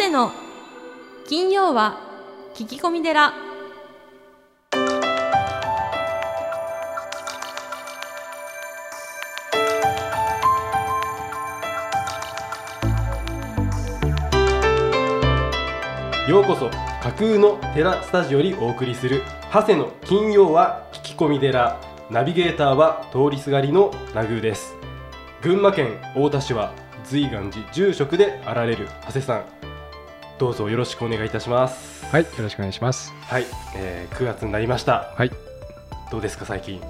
長谷の。金曜は聞き込み寺。ようこそ架空の寺スタジオにお送りする長谷の金曜は聞き込み寺。ナビゲーターは通りすがりのナグーです。群馬県太田市は随願寺住職であられる長谷さん。どうぞよろしくお願いいたします。はい、よろしくお願いします。はい、えー、9月になりました。はい、どうですか最近？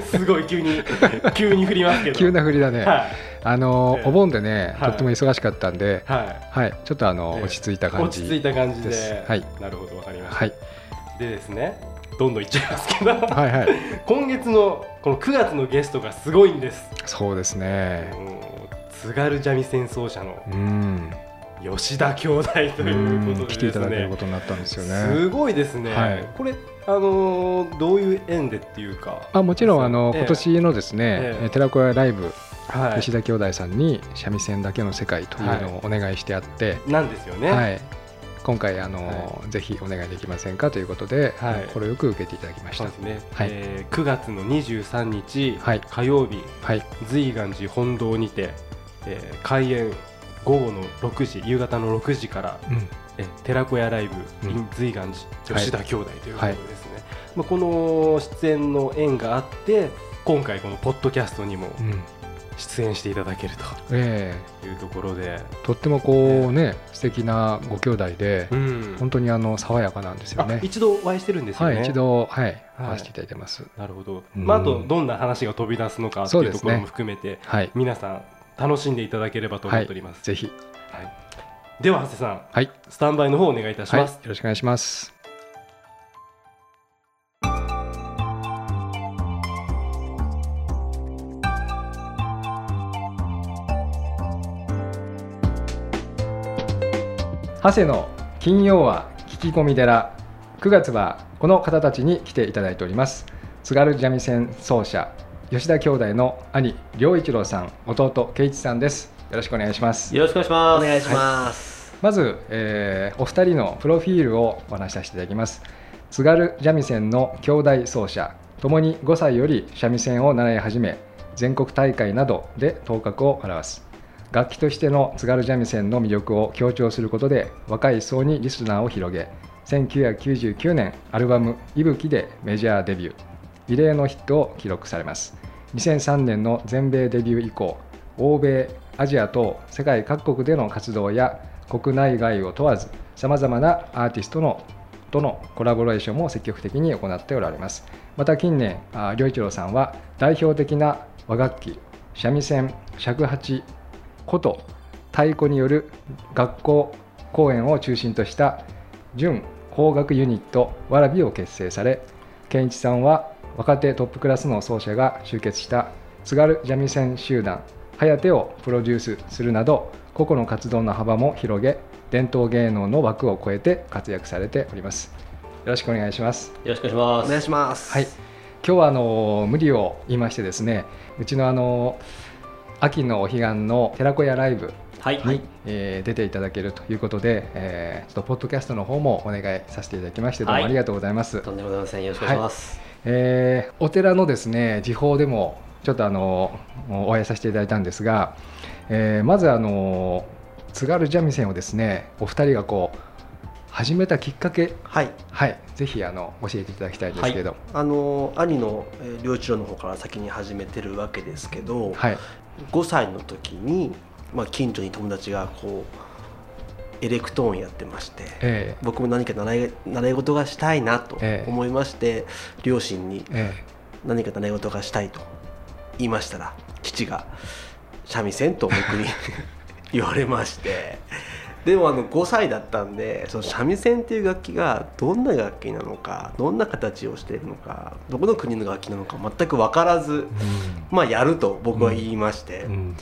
すごい急に 急に振りますけど。急な振りだね。はい。あのええお盆でね、はい。とっても忙しかったんで、ははい、ちょっとあの、ええ落ち着いたい感じ。落ち着いた感じで。はい。なるほどわかりました、はい、でですねどんどんいっちゃいますけど。はい、はい、今月のこの9月のゲストがすごいんです。そうですね。もう津軽三味線奏者のうん、吉田兄弟ということで来ていただけ。ことになったんですよすね。ごいですね。はいこれあのーどういう縁でっていうか。あ、もちろんあの、ええ今年のですね、えええ寺子屋ライブ、はい。吉田兄弟さんに三味線だけの世界というのをお願いしてあって、なんですよね。はい。今回あの、はぜひお願いできませんかということで、はいこれをよく受けていただきましたね。はいえー9月の23日、はい火曜日はい、随願寺本堂にて、えー開演午後の6時夕方の6時からうん、え寺子屋ライブ、うん。In 随願寺はい。吉田兄弟ということですね、まあ、この出演の縁があって今回このポッドキャストにもうん、出演していただけるええ。というところで、とってもこうね、素敵なご兄弟で、うん。本当にあの爽やかなんですよあね。一度お会いしてるんですよね、はい、一度、はい、はい。会わせていただいてます。なるほど、うんまあ、あとどんな話が飛び出すのかっていうところも含めて、はい、皆さん楽しんでいただければと思っております、ぜひ、はい。では長谷さん。はい、スタンバイの方お願いいたしはい、よます、ろしくお願いします。長谷の金曜は聞き込み寺。9月はこの方たちに来ていただいております。津軽三味線奏者吉田兄弟の兄良一郎さん弟圭一さんです。よろしくお願いします。よろしくお願いします。お願い。します。まず、えーお二人のプロフィールをお話しさせていただきます。津軽三味線の兄弟奏者ともに5歳より三味線を習い始め全国大会などで頭角を現す。楽器としての津軽三味線の魅力を強調することで若い層にリスナーを広げ1999年アルバム「いぶき」でメジャーデビュー異例のヒットを記録されます。2003年の全米デビュー以降欧米アジア等世界各国での活動や国内外を問わずさまざまなアーティストのとのコラボレーションも積極的に行っておられます。また近年良一郎さんは代表的な和楽器三味線尺八琴太鼓による学校公演を中心とした準邦楽ユニットわらびを結成され健一さんは若手トップクラスの奏者が集結した津軽三味線集団「はやて」をプロデュースするなど個々の活動の幅も広げ伝統芸能の枠を超えて活躍されておりますよろしくお願いしますよろしくお願いします。お願いします。はい今日はあの無理を言いましてですねうちのあの秋のお彼岸の寺子屋ライブはい。に、えー出ていただけるということで、えーちょっとポッドキャストの方もお願いさせていただきましてどうもはいありがとうございます、とんでもございません。よろしくお願いします。えーお寺のですね時報でもちょっとあのお会いさせていただいたんですが、えーまずあの津軽三味線をですねお二人がこう始めたきっかけはい。はい。ぜひあの教えていただきたいんですけど。あの兄のえー良一郎の方から先に始めてるわけですけど、はい、5歳の時にまあ近所に友達がこうエレクトーンやってまして。え僕も何か習い習い事がしたいなとええ。思いまして、両親に何か習い事がしたいと言いましたら父が三味線と僕に 言われましてでもあの5歳だったんでその三味線っていう楽器がどんな楽器なのかどんな形をしているのかどこの国の楽器なのか全く分からず、ーまあ、やると僕は言いまして、うんうん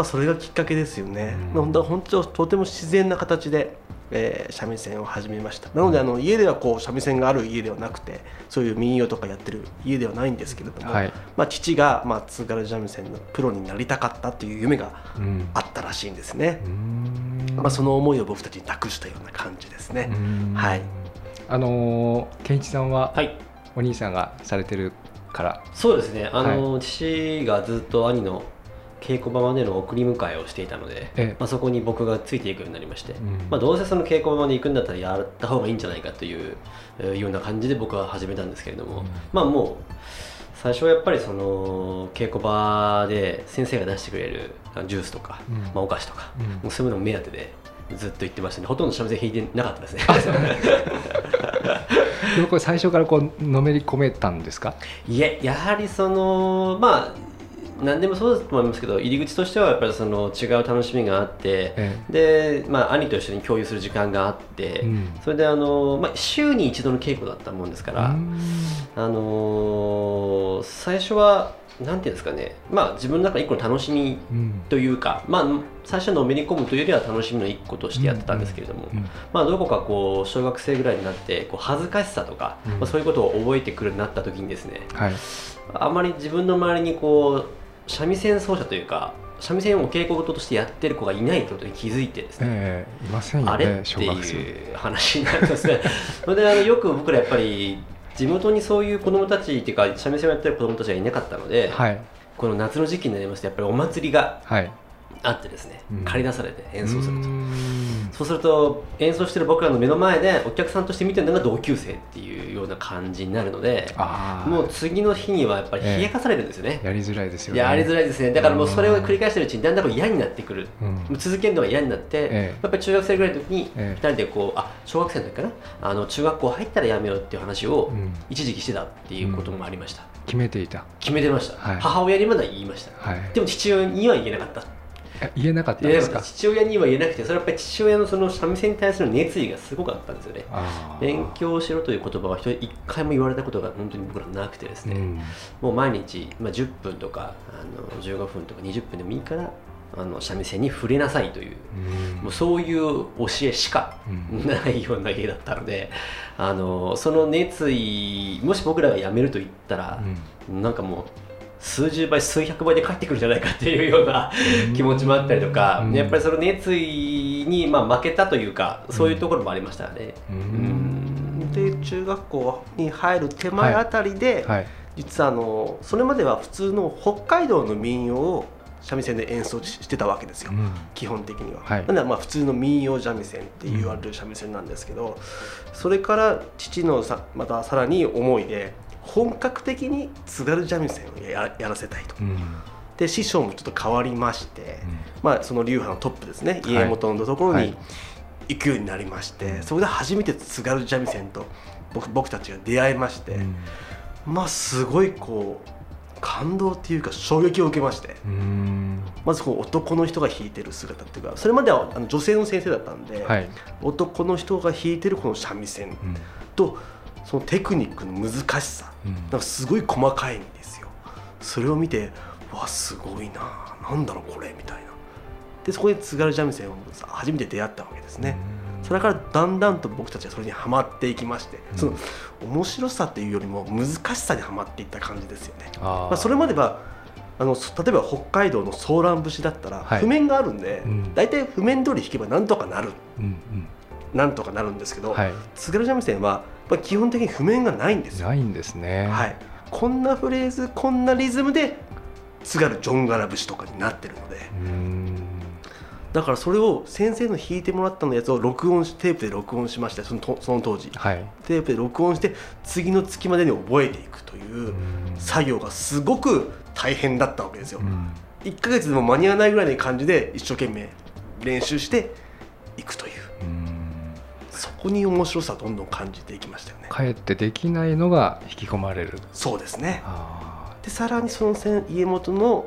まあ、それがきっかけですよね、うん。まあ本当は本当とても自然な形でえー三味線を始めました。なのであの家ではこう三味線がある家ではなくてそういう民謡とかやってる家ではないんですけれども、はい。まあ、父が、まあ、津軽三味線のプロになりたかったという夢がうん。あったらしいんですね。う、ん。まあ、その思いを僕たちに託したような感じですね、うん。はい。あのー健一さんははい。お兄さんがされてるから。そうですね。あの、父がずっと兄の稽古場までの送り迎えをしていたので、ええ。まあ、そこに僕がついていくようになりまして、うん。まあ、どうせその稽古場まで行くんだったらやった方がいいんじゃないかというえーような感じで僕は始めたんですけれども、うん。まあもう最初はやっぱりその稽古場で先生が出してくれるあジュースとか、うん。まあ、お菓子とか、うん。もうそういうの目当てでずっと行ってましたね。ほとんど三味線弾いてなかったですね。でもこれ最初からこうのめり込めたんですか？いえやはりそのまあ何でもそうだと思いますけど入り口としてはやっぱりその違う楽しみがあって、えで、まあ、兄と一緒に共有する時間があって、うん。それであの、まあ、週に一度の稽古だったもんですから、うん。あのー最初はなんていうんですかね、まあ、自分の中で一個の楽しみうん。というか、まあ、最初のめり込むというよりは楽しみの一個としてやってたんですけれども、うん。まあ、どこかこう小学生ぐらいになってこう恥ずかしさとか、うん。まあ、そういうことを覚えてくるようになった時にですねはい。あまり自分の周りにこう三味線奏者というか三味線をお稽古事としてやってる子がいないということに気づいてですね、ええいませんよあれ？ねっていう話になるんですね。それであのよく僕らやっぱり地元にそういう子供たちっていうか三味線をやってる子供たちがいなかったので、はい。この夏の時期になりますとやっぱりお祭りがはいあってですね、うん。借り出されて演奏すると。うーん。そうすると演奏してる僕らの目の前でお客さんとして見てるのが同級生っていうような感じになるのでもう次の日にはやっぱり冷やかされるんですよね、やりづらいですよね。やりづらいですね。だからもうそれを繰り返してるうちにだんだん嫌になってくる、うん。続けるのが嫌になって、ええ。やっぱり中学生ぐらいの時にええ。2人でこうあ小学生の時かな？あの中学校入ったらやめようっていう話をうん。一時期してたっていうこともありました、決めていた。決めてました、はい。母親にまだ言いました。はい。でも父親には言えなかった。え言えなかったんですか？父親には言えなくてそれはやっぱり父親のその三味線に対する熱意がすごかったんですよね。勉強しろという言葉は一人一回も言われたことが本当に僕らなくてですね、うん。もう毎日、まあ、10分とかあの15分とか20分でもいいからあの三味線に触れなさいという。うん。もうそういう教えしかうんないような家だったので、あのその熱意もし僕らが辞めると言ったら、なんかもう数十倍数百倍で返ってくるんじゃないかっていうような気持ちもあったりとか、うん。やっぱりその熱意にまあ負けたというかそういうところもありましたね。で中学校に入る手前あたりで、はい。実はあのそれまでは普通の北海道の民謡を三味線で演奏ししてたわけですよ、うん。基本的には、はい。なんでまあ普通の民謡三味線って言われる三味線なんですけど、それから父のさまたさらに思いで本格的に津軽三味線をややらせたいと。うん。で師匠もちょっと変わりまして、うん。まあ、その流派のトップですね。はい。家元のところにはい。行くようになりまして、そこで初めて津軽三味線と僕僕たちが出会いまして、うん。まあすごいこう感動っていうか衝撃を受けましてうん。まずこう男の人が弾いてる姿っていうかそれまではあの女性の先生だったんで、はい。男の人が弾いてるこの三味線うん。とそのテクニックの難しさ。うんなんかすごい細かいんですよ。それを見てわすごいななんだろうこれみたいな。でそこで津軽三味線を初めて出会ったわけですね、それからだんだんと僕たちはそれにはまっていきまして、うん。その面白さっていうよりも難しさにはまっていった感じですよね。まあ、それまではあのそ例えば北海道のソーラン節だったらはい。譜面があるんで、うん。大体譜面通り弾けばなんとかなる。うんうんなんとかなるんですけど、はい。津軽三味線は基本的に譜面がないんですよ。ないんですね。はい、こんなフレーズこんなリズムで津軽ジョンガラ節とかになってるので。うん。だからそれを先生の弾いてもらったのやつを録音しテープで録音しましてそのとその当時。はい。テープで録音して次の月までに覚えていくという作業がすごく大変だったわけですよ。う。ん。1ヶ月でも間に合わないぐらいの感じで一生懸命練習していくというこに面白さをどんどん感じていきましたよね。かえってできないのが引き込まれる。そうですね。あでさらにそのせ家元の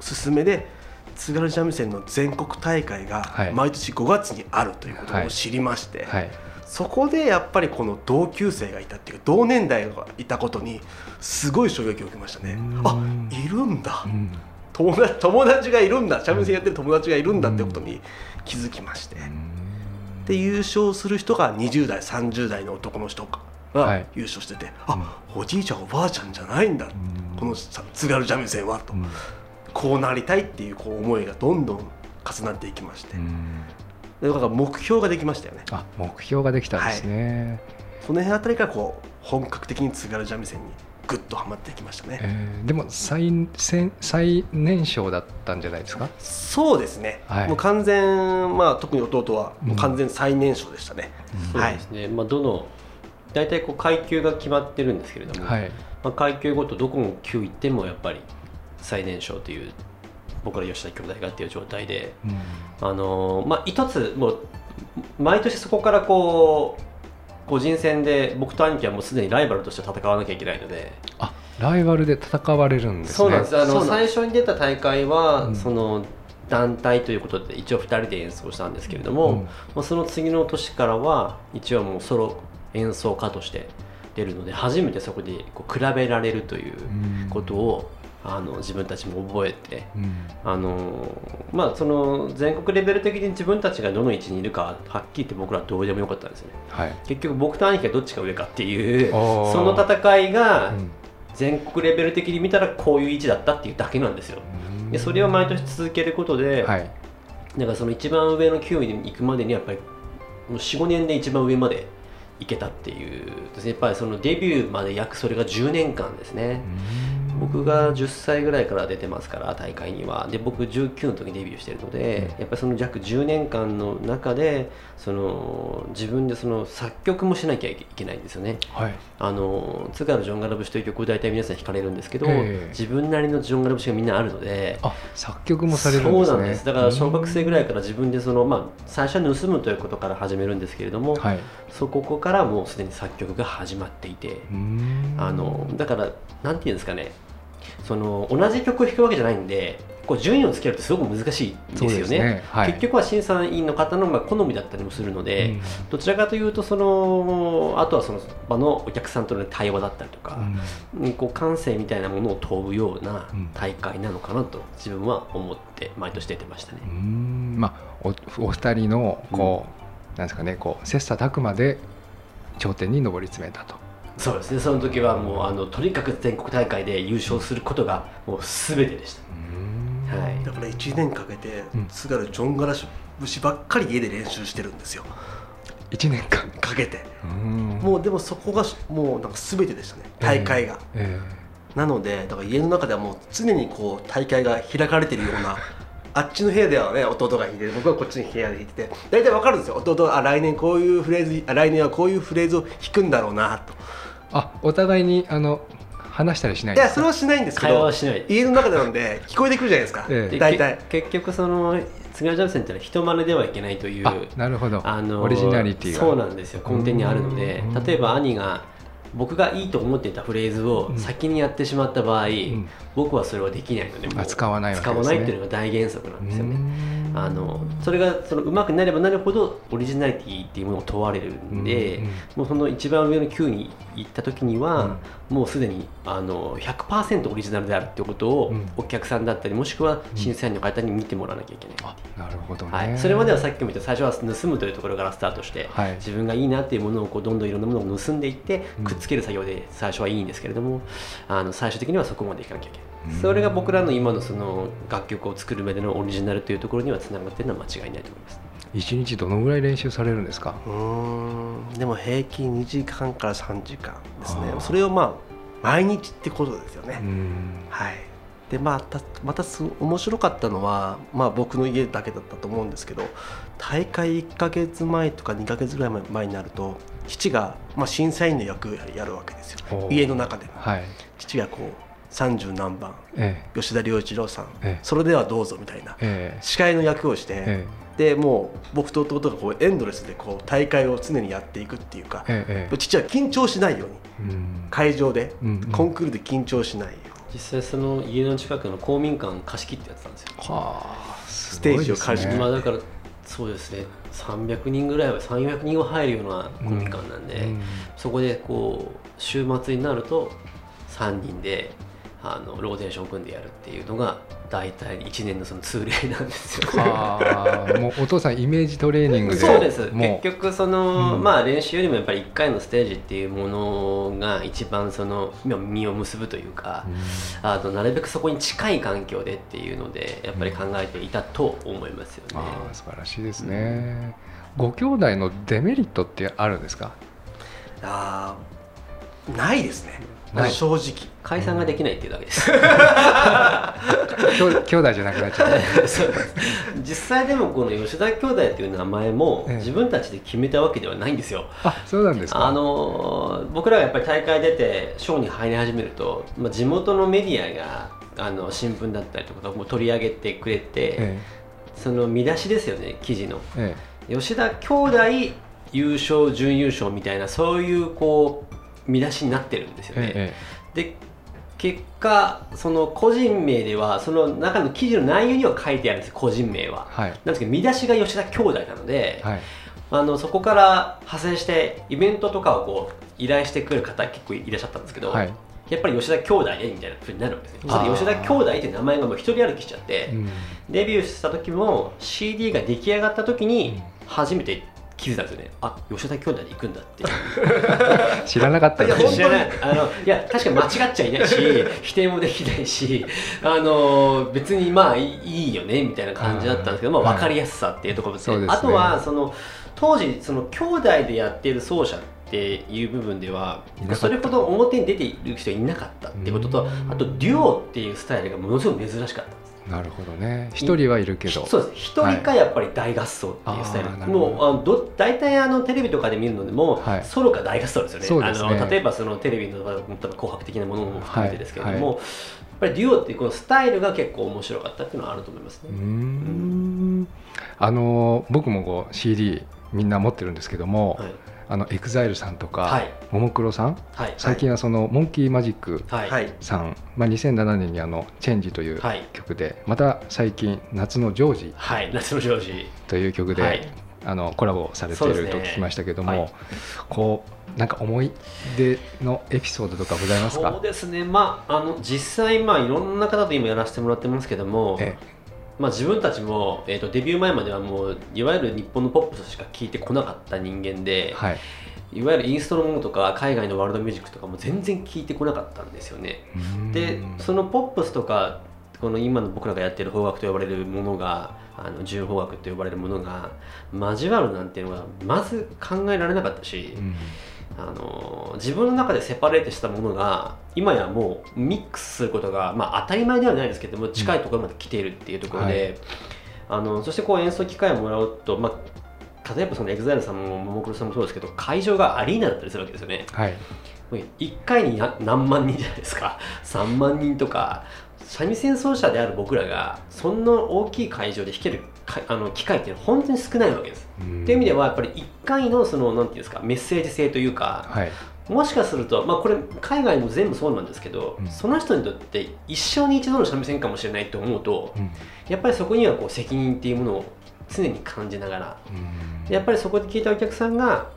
勧めで津軽三味線の全国大会がはい。毎年5月にあるということを知りまして、ーはい。そこでやっぱりこの同級生がいたっていうか同年代がいたことにすごい衝撃を受けましたね。うん。あいるんだ。うん。友達友達がいるんだ。三味線やってる友達がいるんだってことに気づきまして、うんで優勝する人が20代30代の男の人がはい。優勝してて、あおじいちゃんおばあちゃんじゃないんだ、このさ津軽三味線はと、うん。こうなりたいっていうこう思いがどんどん重なっていきまして、だから目標ができましたよね。あ目標ができたんですね、その辺あたりからこう本格的に津軽三味線にぐっとはまっていきましたね、えーでも最先最年少だったんじゃないですか？そうですね、はい。もう完全、まあ、特に弟はもう完全最年少でしたね、そうはい。ですね、まあ、どの大体こう階級が決まってるんですけれども、はい。まあ、階級ごとどこの級行ってもやっぱり最年少という僕ら吉田兄弟がっていう状態で、うん。あのーまあ、一つもう毎年そこからこう個人戦で僕と兄貴はもうすでにライバルとして戦わなきゃいけないので。あライバルで戦われるんですね。そうなんです。あの最初に出た大会は、うん。その団体ということで一応2人で演奏したんですけれども、うん。まあ、その次の年からは一応もうソロ演奏家として出るので初めてそこでこう比べられるといううん。ことを、あの自分たちも覚えて、うん。あのまあ、その全国レベル的に自分たちがどの位置にいるかはっきり言って僕らはどうでもよかったんですよね。はい。結局僕と兄貴がどっちが上かっていうその戦いがうん。全国レベル的に見たらこういう位置だったっていうだけなんですよ。でそれを毎年続けることで、はい。だからその一番上の9位に行くまでにやっぱりもう45年で一番上まで行けたっていう。やっぱりそのデビューまで約それが10年間ですね、僕が10歳ぐらいから出てますから大会には。で僕19の時にデビューしてるので、やっぱりその約10年間の中でその自分でその作曲もしなきゃいけないんですよね。はい。あの津軽ジョンガラ節という曲を大体皆さん弾かれるんですけど、ええ。自分なりのジョンガラ節がみんなあるのであ作曲もされるんですね。そうなんです。だから小学生ぐらいから自分でその、まあ、最初は盗むということから始めるんですけれども、はい。そこからもうすでに作曲が始まっていて、うん。あのだからなんていうんですかねその同じ曲を弾くわけじゃないんでこう順位をつけるってすごく難しいんですよね。ね。はい。結局は審査員の方のまあ好みだったりもするので、うん。どちらかというとそのあとはその場のお客さんとの対話だったりとか、うん。こう感性みたいなものを問うようなうん。大会なのかなと自分は思って毎年出てましたね。うん。まあおお二人のこう、なんですかねこう切磋琢磨で頂点に上り詰めたとそうですね。その時はもうあのとにかく全国大会で優勝することがもう全てでした。はい。だから1年かけてうん。津軽ジョンガラ節ばっかり家で練習してるんですよ。1年間。かけて。うん。もうでもそこがもうなんか全てでしたね。大会が、えなのでだから家の中ではもう常にこう大会が開かれてるような あっちの部屋ではね弟が弾いて僕はこっちの部屋で弾いてて大体わかるんですよ。弟はあ来年こういうフレーズあ来年はこういうフレーズを弾くんだろうなと。えあお互いにあの話したりしないんですか？いやそれはしないんですけ会話どはしない。家の中でなんで聞こえてくるじゃないですか、ええ。で大体。け結局その津軽三味線ってのは人真似ではいけないというあなるほど。あのオリジナリティが。そうなんですよ。根底にあるので。うん。例えば兄が僕がいいと思っていたフレーズを先にやってしまった場合、ん。僕はそれはできないのでもうあ使わないね。使わないっていうのが大原則なんですよね。うん。あのそれがその上手くなればなるほどオリジナリティっていうものを問われるんで、うんうん。もうその一番上の級に行った時には、もうすでにあの100%オリジナルであるっていうことを、うん。お客さんだったりもしくは審査員の方に見てもらわなきゃいけない。あなるほどね、はい、それまではさっきも言った最初は盗むというところからスタートして、はい。自分がいいなっていうものをこうどんどんいろんなものを盗んでいってうん。くっつける作業で最初はいいんですけれども、あの最終的にはそこまでいかなきゃいけない、うん。それが僕らの今のその楽曲を作る上でのオリジナルというところにはつながっているのは間違いないと思います一日どのぐらい練習されるんですか？うーん。でも平均2時間から3時間ですね。それをまあ毎日ってことですよね、うん。はい。でまあたまたす面白かったのは、まあ、僕の家だけだったと思うんですけど大会1ヶ月前とか2ヶ月ぐらい前になると父が、まあ、審査員の役をやるわけですよ。家の中でも。はい。父がこう30何番え吉田良一郎さん、ええ。それではどうぞみたいなええ。司会の役をして、えでもう僕と弟がこうエンドレスでこう大会を常にやっていくっていうか、えええ父は緊張しないように。うん。会場で、うんうん。コンクールで緊張しないよ実際その家の近くの公民館貸し切ってやってたんですよ。はあスステージを借りて。まあだからそうですね300人ぐらいは300人は入るような公民館なんで、うん。そこでこう週末になると3人であのローテーション組んでやるっていうのが大体1年のその通例なんですよ。ああもうお父さんイメージトレーニングで。そうです。も結局その、うん。まあ練習よりもやっぱり1回のステージっていうものが一番そのまあ実を結ぶというかう、ん。あのなるべくそこに近い環境でっていうのでやっぱり考えていたと思いますよね。ああ素晴らしいですね、ご兄弟のデメリットってあるんですか？あーないですねない。正直。解散ができないっていうだけです。兄兄弟じゃなくなっちゃ う。実際でもこの吉田兄弟っていう名前もええ。自分たちで決めたわけではないんですよ。あそうなんですか。あのー僕らがやっぱり大会出てショーに入り始めると、まあ、地元のメディアがあの新聞だったりとかも取り上げてくれて、え。その見出しですよね記事の。ええ。吉田兄弟優勝準優勝みたいなそういうこう見出しになってるんですよね。ええで結果その個人名ではその中の記事の内容には書いてあるんです個人名は。はい。なんですけど見出しが吉田兄弟なので、はい。あのそこから派生してイベントとかをこう依頼してくる方結構いらっしゃったんですけど、はい。やっぱり吉田兄弟ねみたいなふうになるわけですね。そあー。れで吉田兄弟って名前がもう一人歩きしちゃって、うん。デビューした時も CD が出来上がった時うん。に初めて気づいたんですよね。あ吉田兄弟で行くんだって。知らなかった。いやです知らないあのいや確かに間違っちゃいないし 否定もできないしあの別にまあいいよねみたいな感じだったんですけど、まあ、はい。分かりやすさっていうところですね。ね。あとはその当時その兄弟でやっている奏者っていう部分ではそれほど表に出ている人いなかったっていうこととうん。あとデュオっていうスタイルがものすごく珍しかったんですなるほどね。一人はいるけど。そうです。一人かやっぱり大合奏っていうスタイル、はいもうあのど大体あのテレビとかで見るのでも、はい。ソロか大合奏ですよね。ね。あの例えばそのテレビの紅白的なものも含めてですけれども、はい。やっぱりデュオっていうこのスタイルが結構面白かったっていうのはあると思いますね。うー。ん。あの僕もこう CD みんな持ってるんですけども、はいあのエグザイルさんとか、はい。ももクロさん？はい。最近はそのモンキーマジックはい。はい。さん、まあ、2007年にあの「チェンジ」というはい。曲で、また最近「夏のジョージはい。夏のジョージ」という曲で、はい。あのコラボされていると聞きましたけども、はい。こうなんか思い出のエピソードとかございますそうかですね。まああの実際まあいろんな方と今やらせてもらってますけども、えまあ、自分たちも、えー、とデビュー前まではもういわゆる日本のポップスしか聴いてこなかった人間で、はい。いわゆるインストのものとか海外のワールドミュージックとかも全然聴いてこなかったんですよね。でそのポップスとかこの今の僕らがやってる邦楽と呼ばれるものがあの純邦楽と呼ばれるものが交わるなんていうのがまず考えられなかったし、うんあの自分の中でセパレートしたものが今やもうミックスすることが、まあ、当たり前ではないですけども近いところまで来ているっていうところで、あのそしてこう演奏機会をもらうと、まあ、例えばその EXILE さんもももクロさんもそうですけど会場がアリーナだったりするわけですよね。はい。1回にな何万人じゃないですか。3万人とか三味線奏者である僕らがそんな大きい会場で弾けるかあの機会っていうのは本当に少ないわけです。うん。っていう意味ではやっぱり1回のそのなんていうんですかメッセージ性というかはい。もしかすると、まあ、これ海外も全部そうなんですけど、うん。その人にとって一生に一度の三味線かもしれないと思うとうん。やっぱりそこにはこう責任っていうものを常に感じながらやっぱりそこで聞いたお客さんが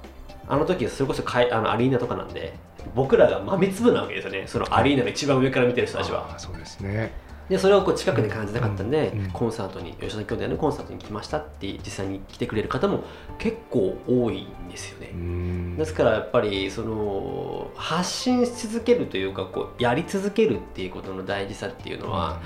あの時それこそかいあのアリーナとかなんで僕らが豆粒なわけですよね。そのアリーナの一番上から見てる人たちは。そうですねでそれをこう近くで感じたかったんで、コンサートに吉田兄弟のコンサートに来ましたって実際に来てくれる方も結構多いんですよね、うん。ですからやっぱりその発信し続けるというかこうやり続けるっていうことの大事さっていうのは、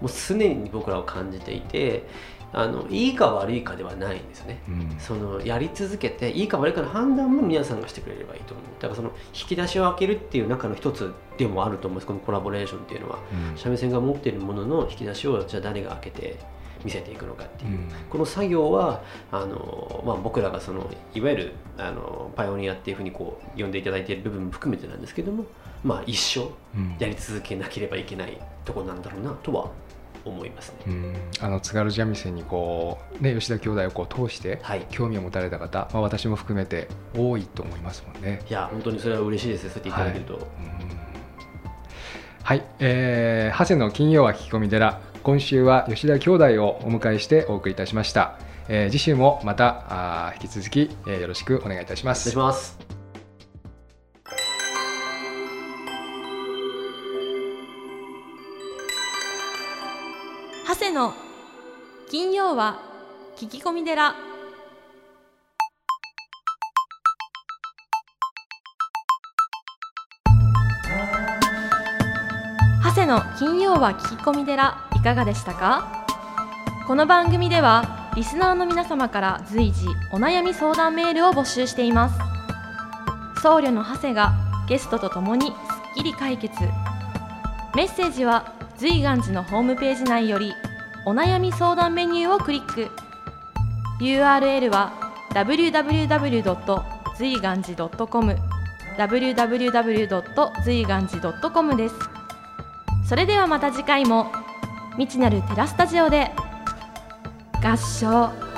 もう常に僕らは感じていてあのいいか悪いかではないんですよね。うん。そのやり続けていいか悪いかの判断も皆さんがしてくれればいいと思う。だからその引き出しを開けるっていう中の一つでもあると思うんです。このコラボレーションっていうのは。うん。三味線が持っているものの引き出しをじゃあ誰が開けて見せていくのかっていう。う、ん。この作業はあの、まあ、僕らがそのいわゆるあのパイオニアっていうふうにこう呼んでいただいている部分も含めてなんですけども、まあ、一生うん。やり続けなければいけないところなんだろうなとは思いますね。うん。あの津軽三味線にこう、ね、吉田兄弟をこう通してはい。興味を持たれた方、まあ、私も含めて多いと思いますもんね。いや本当にそれは嬉しいです。そうやっていただけると、うん。はい、えー、長谷の金曜は聞き込み寺。今週は吉田兄弟をお迎えしてお送りいたしました、えー次週もまた引き続き、えーよろしくお願いいたしまお願いすします。長谷の金曜は聞き込み寺。長谷の金曜は聞き込み寺いかがでしたか？この番組ではリスナーの皆様から随時お悩み相談メールを募集しています。僧侶の長谷がゲストとともにすっきり解決。メッセージは随願寺のホームページ内よりお悩み相談メニューをクリック URL は www. 随願寺 .com www. 随願寺 .com ですそれではまた次回も未知なるテラスタジオで合唱